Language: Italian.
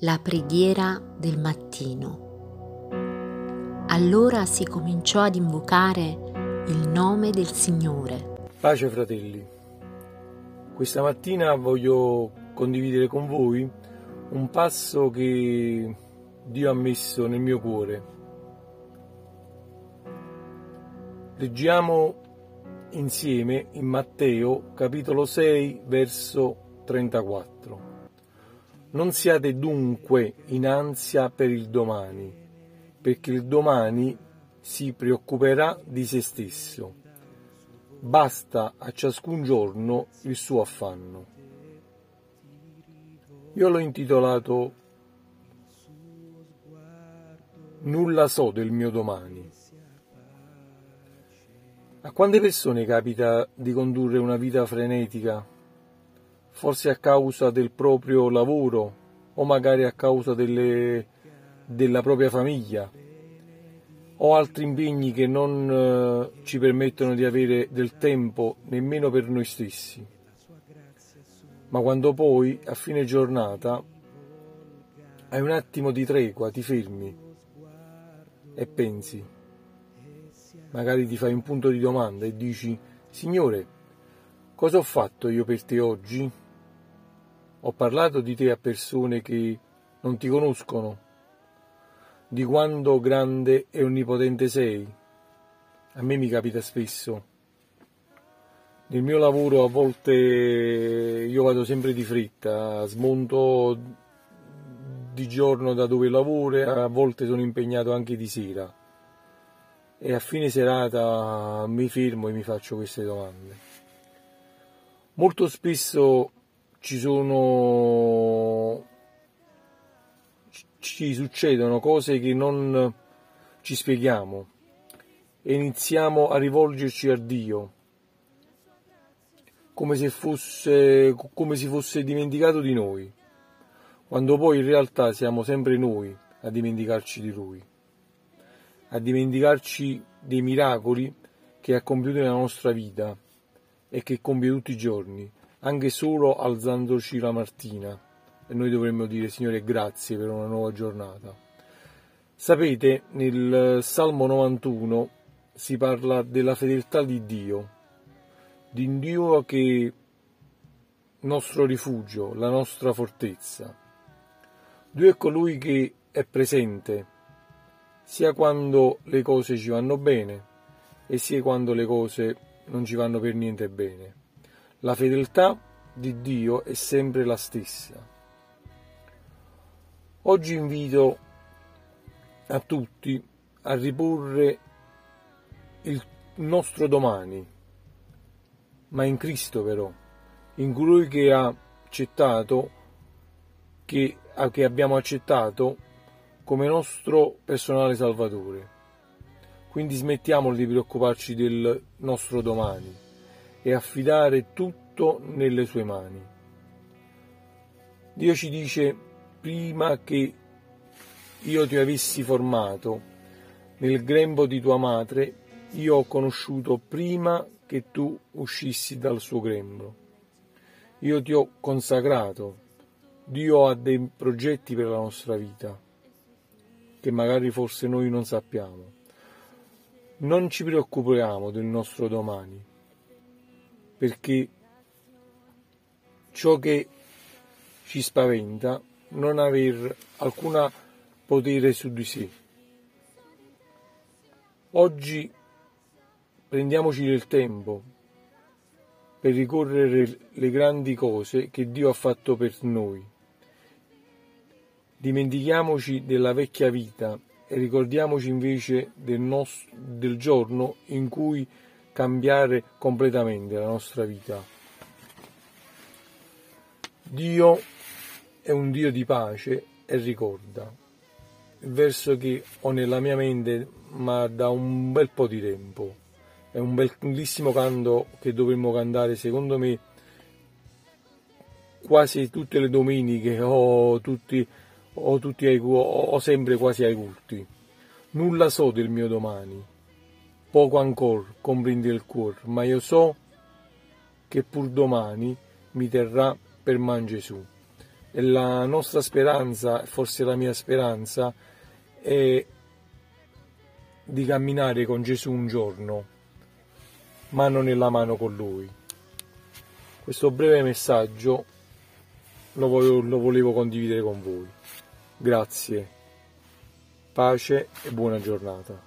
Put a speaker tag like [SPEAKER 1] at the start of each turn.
[SPEAKER 1] la preghiera del mattino. Allora si cominciò ad invocare il nome del Signore.
[SPEAKER 2] Pace fratelli, questa mattina voglio condividere con voi un passo che Dio ha messo nel mio cuore. Leggiamo insieme in Matteo capitolo 6 verso 34. Non siate dunque in ansia per il domani, perché il domani si preoccuperà di se stesso. Basta a ciascun giorno il suo affanno. Io l'ho intitolato Nulla so del mio domani. A quante persone capita di condurre una vita frenetica forse a causa del proprio lavoro o magari a causa delle, della propria famiglia o altri impegni che non eh, ci permettono di avere del tempo nemmeno per noi stessi. Ma quando poi, a fine giornata, hai un attimo di tregua, ti fermi e pensi, magari ti fai un punto di domanda e dici, Signore, cosa ho fatto io per te oggi? Ho parlato di te a persone che non ti conoscono, di quanto grande e onnipotente sei. A me mi capita spesso. Nel mio lavoro a volte io vado sempre di fretta, smonto di giorno da dove lavoro, a volte sono impegnato anche di sera e a fine serata mi fermo e mi faccio queste domande. Molto spesso ci sono ci succedono cose che non ci spieghiamo. E iniziamo a rivolgerci a Dio come se fosse come si fosse dimenticato di noi quando poi in realtà siamo sempre noi a dimenticarci di Lui a dimenticarci dei miracoli che ha compiuto nella nostra vita e che compie tutti i giorni anche solo alzandoci la mattina e noi dovremmo dire Signore grazie per una nuova giornata. Sapete, nel Salmo 91 si parla della fedeltà di Dio, di un Dio che è il nostro rifugio, la nostra fortezza. Dio è colui che è presente sia quando le cose ci vanno bene e sia quando le cose non ci vanno per niente bene. La fedeltà di Dio è sempre la stessa. Oggi invito a tutti a riporre il nostro domani, ma in Cristo però, in colui che ha accettato, che, che abbiamo accettato come nostro personale Salvatore. Quindi smettiamo di preoccuparci del nostro domani e affidare tutto nelle sue mani. Dio ci dice, prima che io ti avessi formato nel grembo di tua madre, io ho conosciuto prima che tu uscissi dal suo grembo. Io ti ho consacrato. Dio ha dei progetti per la nostra vita che magari forse noi non sappiamo. Non ci preoccupiamo del nostro domani, perché ciò che ci spaventa non aver alcun potere su di sé. Oggi prendiamoci del tempo per ricorrere le grandi cose che Dio ha fatto per noi. Dimentichiamoci della vecchia vita e ricordiamoci invece del, nostro, del giorno in cui cambiare completamente la nostra vita. Dio è un Dio di pace e ricorda. Il verso che ho nella mia mente ma da un bel po' di tempo. È un bellissimo canto che dovremmo cantare, secondo me, quasi tutte le domeniche o tutti, o, tutti ai, o sempre quasi ai culti. Nulla so del mio domani, poco ancor comprendi il cuor, ma io so che pur domani mi terrà per man Gesù. e la nostra speranza, forse la mia speranza, è di camminare con Gesù un giorno, mano nella mano con Lui. Questo breve messaggio lo volevo, lo volevo condividere con voi. Grazie, pace e buona giornata.